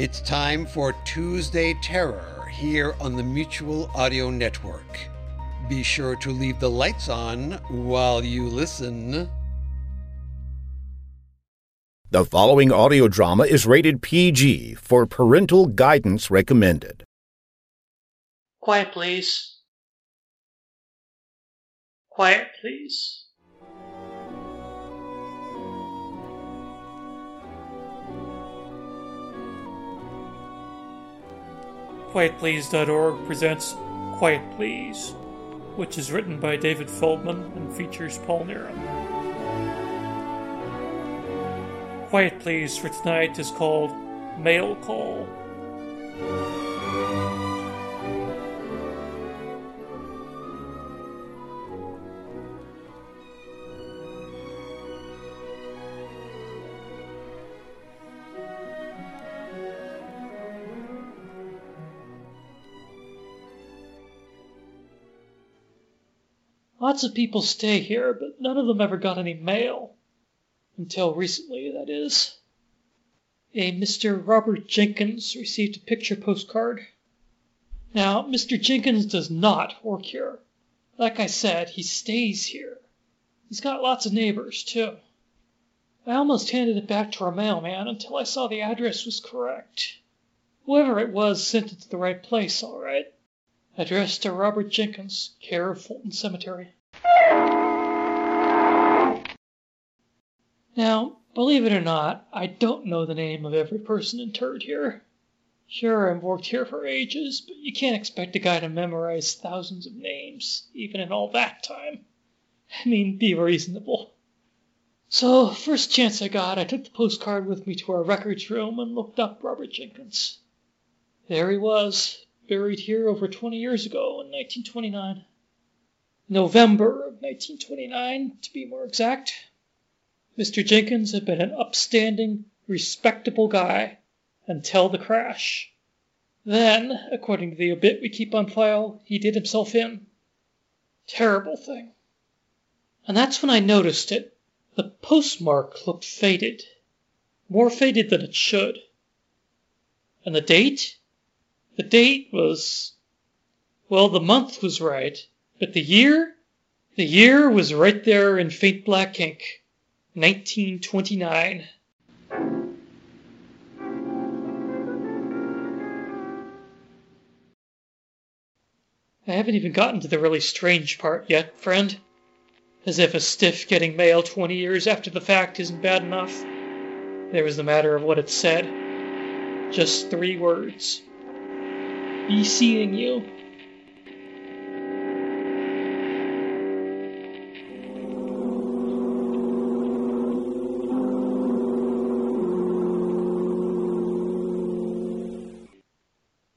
It's time for Tuesday Terror here on the Mutual Audio Network. Be sure to leave the lights on while you listen. The following audio drama is rated PG for parental guidance recommended. Quiet, please. Quiet, please. QuietPlease.org presents Quiet Please, which is written by David Feldman and features Paul Nerum. Quiet Please for tonight is called Mail Call. Lots of people stay here, but none of them ever got any mail. Until recently, that is. A Mr. Robert Jenkins received a picture postcard. Now, Mr. Jenkins does not work here. Like I said, he stays here. He's got lots of neighbors, too. I almost handed it back to our mailman until I saw the address was correct. Whoever it was sent it to the right place, all right. Addressed to Robert Jenkins, care of Fulton Cemetery. Now, believe it or not, I don't know the name of every person interred here. Sure, I've worked here for ages, but you can't expect a guy to memorize thousands of names, even in all that time. I mean, be reasonable. So, first chance I got, I took the postcard with me to our records room and looked up Robert Jenkins. There he was, buried here over 20 years ago in 1929. November of 1929, to be more exact. Mr. Jenkins had been an upstanding, respectable guy until the crash. Then, according to the obit we keep on file, he did himself in. Terrible thing. And that's when I noticed it. The postmark looked faded. More faded than it should. And the date? The date was. Well, the month was right, but the year? The year was right there in faint black ink. 1929. I haven't even gotten to the really strange part yet, friend. As if a stiff getting mail 20 years after the fact isn't bad enough. There was the matter of what it said. Just three words be seeing you.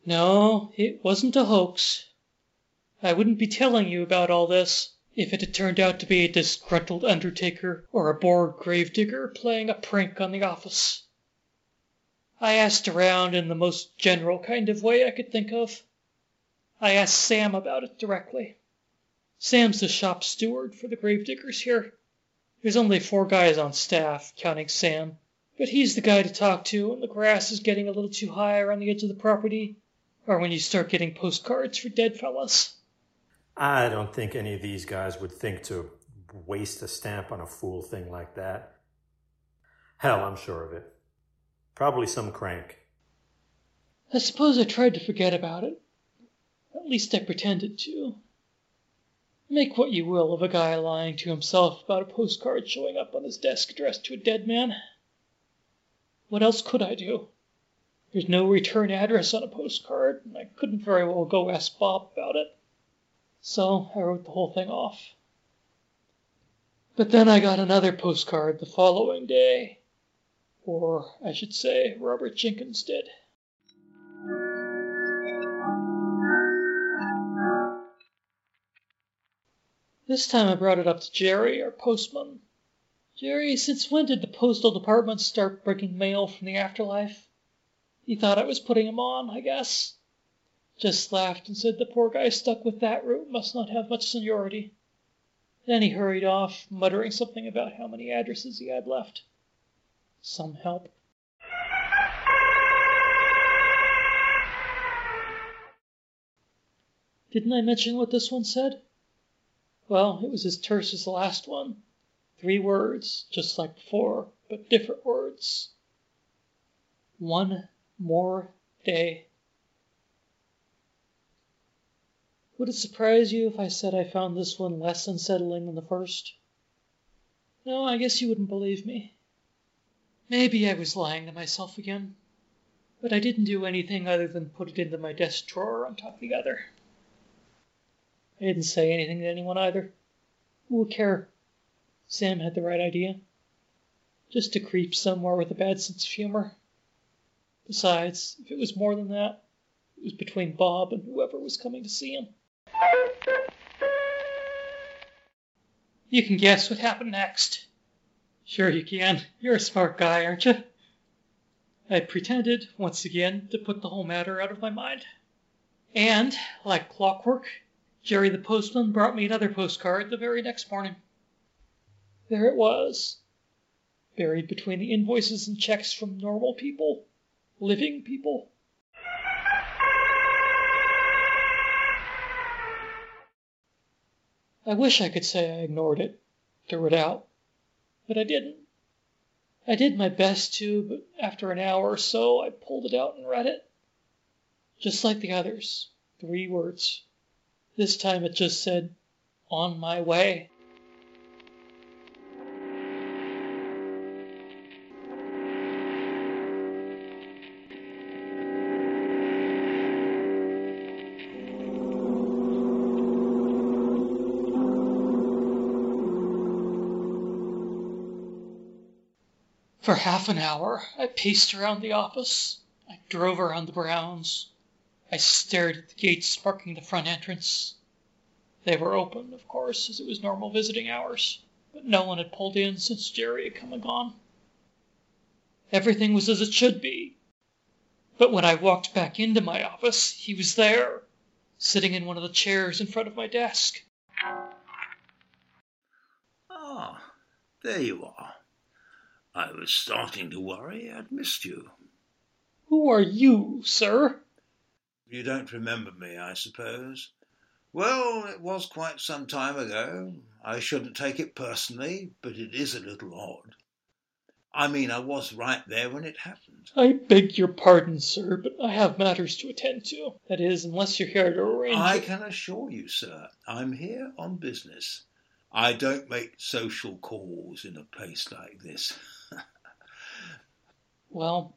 No, it wasn't a hoax. I wouldn't be telling you about all this if it had turned out to be a disgruntled undertaker or a bored gravedigger playing a prank on the office. I asked around in the most general kind of way I could think of. I asked Sam about it directly. Sam's the shop steward for the gravediggers here. There's only four guys on staff, counting Sam, but he's the guy to talk to when the grass is getting a little too high around the edge of the property, or when you start getting postcards for dead fellas. I don't think any of these guys would think to waste a stamp on a fool thing like that. Hell, I'm sure of it. Probably some crank. I suppose I tried to forget about it. At least I pretended to. Make what you will of a guy lying to himself about a postcard showing up on his desk addressed to a dead man. What else could I do? There's no return address on a postcard, and I couldn't very well go ask Bob about it. So I wrote the whole thing off. But then I got another postcard the following day Or, I should say, Robert Jenkins did. This time I brought it up to Jerry, our postman. Jerry, since when did the postal department start bringing mail from the afterlife? He thought I was putting him on, I guess. Just laughed and said the poor guy stuck with that route must not have much seniority. Then he hurried off, muttering something about how many addresses he had left. Some help. Didn't I mention what this one said? Well, it was as terse as the last one. Three words, just like before, but different words. One more day. Would it surprise you if I said I found this one less unsettling than the first? No, I guess you wouldn't believe me. Maybe I was lying to myself again, but I didn't do anything other than put it into my desk drawer on top of the other. I didn't say anything to anyone either. Who would care? Sam had the right idea. Just to creep somewhere with a bad sense of humor. Besides, if it was more than that, it was between Bob and whoever was coming to see him. You can guess what happened next. Sure you can. You're a smart guy, aren't you? I pretended, once again, to put the whole matter out of my mind. And, like clockwork, Jerry the postman brought me another postcard the very next morning. There it was, buried between the invoices and checks from normal people, living people. I wish I could say I ignored it, threw it out, but I didn't. I did my best to, but after an hour or so I pulled it out and read it. Just like the others, three words. This time it just said, On my way. For half an hour I paced around the office. I drove around the grounds. I stared at the gates marking the front entrance. They were open, of course, as it was normal visiting hours, but no one had pulled in since Jerry had come and gone. Everything was as it should be. But when I walked back into my office, he was there, sitting in one of the chairs in front of my desk. Ah, there you are. I was starting to worry I'd missed you. Who are you, sir? You don't remember me, I suppose. Well, it was quite some time ago. I shouldn't take it personally, but it is a little odd. I mean, I was right there when it happened. I beg your pardon, sir, but I have matters to attend to. That is, unless you're here to arrange. I it. can assure you, sir, I'm here on business. I don't make social calls in a place like this. Well,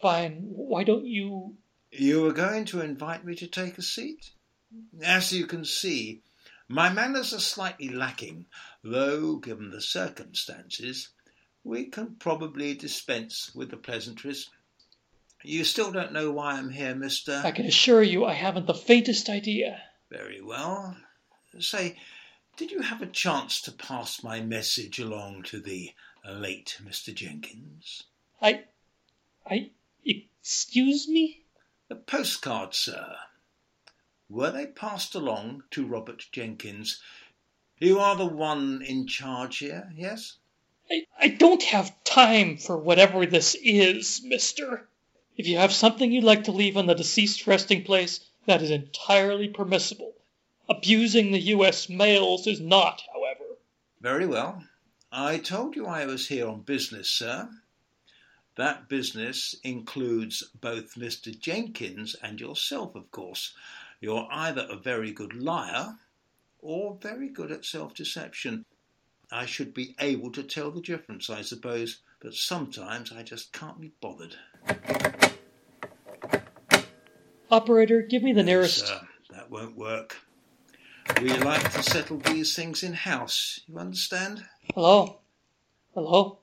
fine. Why don't you. You were going to invite me to take a seat? As you can see, my manners are slightly lacking, though, given the circumstances, we can probably dispense with the pleasantries. You still don't know why I'm here, Mr. I can assure you I haven't the faintest idea. Very well. Say, did you have a chance to pass my message along to the late Mr. Jenkins? I. I. Excuse me? A postcard, sir. Were they passed along to Robert Jenkins? You are the one in charge here, yes? I, I don't have time for whatever this is, mister. If you have something you'd like to leave on the deceased resting place, that is entirely permissible. Abusing the U.S. mails is not, however. Very well. I told you I was here on business, sir. That business includes both Mr. Jenkins and yourself, of course. You're either a very good liar or very good at self deception. I should be able to tell the difference, I suppose, but sometimes I just can't be bothered. Operator, give me the nearest. Sir, that won't work. We like to settle these things in house, you understand? Hello? Hello?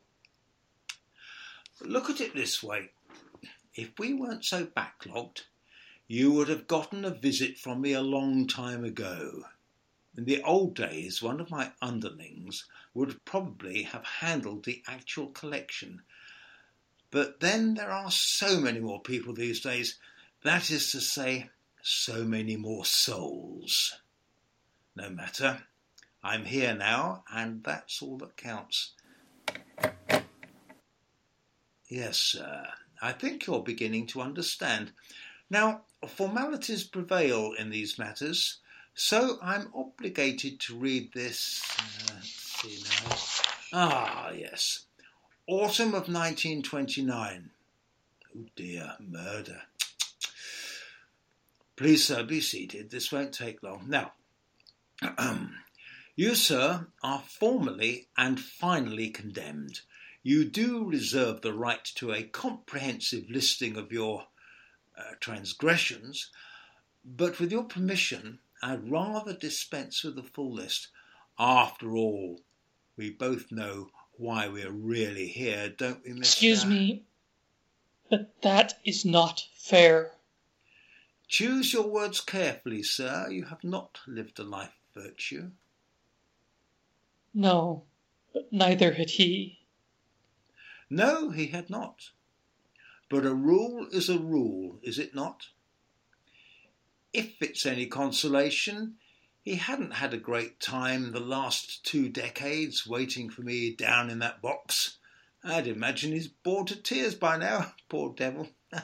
Look at it this way. If we weren't so backlogged, you would have gotten a visit from me a long time ago. In the old days, one of my underlings would probably have handled the actual collection. But then there are so many more people these days. That is to say, so many more souls. No matter. I'm here now, and that's all that counts. Yes, sir. I think you're beginning to understand. Now, formalities prevail in these matters, so I'm obligated to read this. Uh. Ah, yes. Autumn of 1929. Oh dear, murder. Please, sir, be seated. This won't take long. Now, you, sir, are formally and finally condemned. You do reserve the right to a comprehensive listing of your uh, transgressions, but with your permission, I'd rather dispense with the full list. After all, we both know why we're really here, don't we, Mr. Excuse me, but that is not fair. Choose your words carefully, sir. You have not lived a life of virtue. No, but neither had he. No, he had not. But a rule is a rule, is it not? If it's any consolation, he hadn't had a great time the last two decades waiting for me down in that box. I'd imagine he's bored to tears by now, poor devil.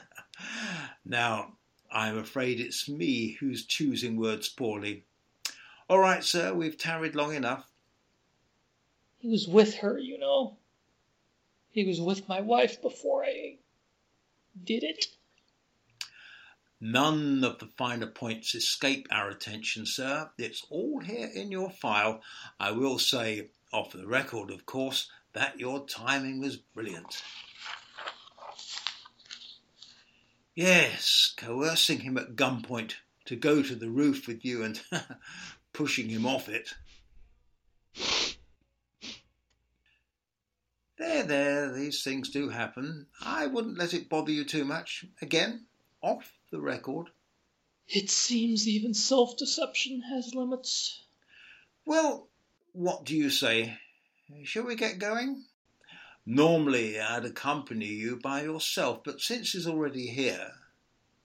now, I'm afraid it's me who's choosing words poorly. All right, sir, we've tarried long enough. He was with her, you know. He was with my wife before I did it. None of the finer points escape our attention, sir. It's all here in your file. I will say, off the record, of course, that your timing was brilliant. Yes, coercing him at gunpoint to go to the roof with you and pushing him off it. There, there, these things do happen. I wouldn't let it bother you too much. Again, off the record. It seems even self deception has limits. Well, what do you say? Shall we get going? Normally I'd accompany you by yourself, but since he's already here,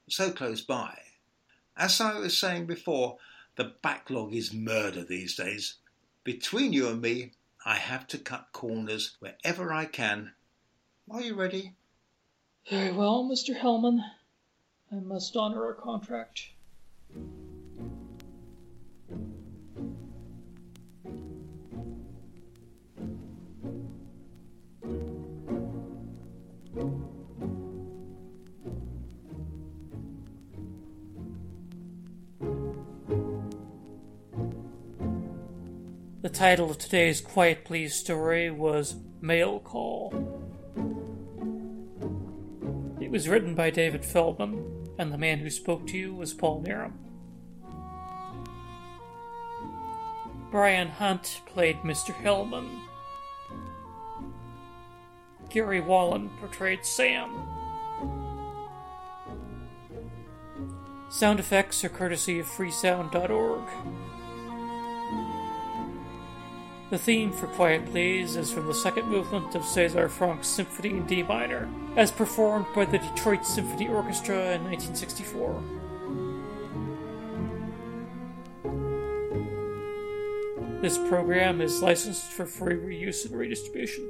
so close by, as I was saying before, the backlog is murder these days. Between you and me, I have to cut corners wherever I can. Are you ready? Very well, Mr. Hellman. I must honor our contract. The title of today's Quiet Please story was Mail Call. It was written by David Feldman, and the man who spoke to you was Paul Nerum. Brian Hunt played Mr. Hellman. Gary Wallen portrayed Sam. Sound effects are courtesy of freesound.org. The theme for Quiet Please is from the second movement of César Franck's Symphony in D minor, as performed by the Detroit Symphony Orchestra in 1964. This program is licensed for free reuse and redistribution.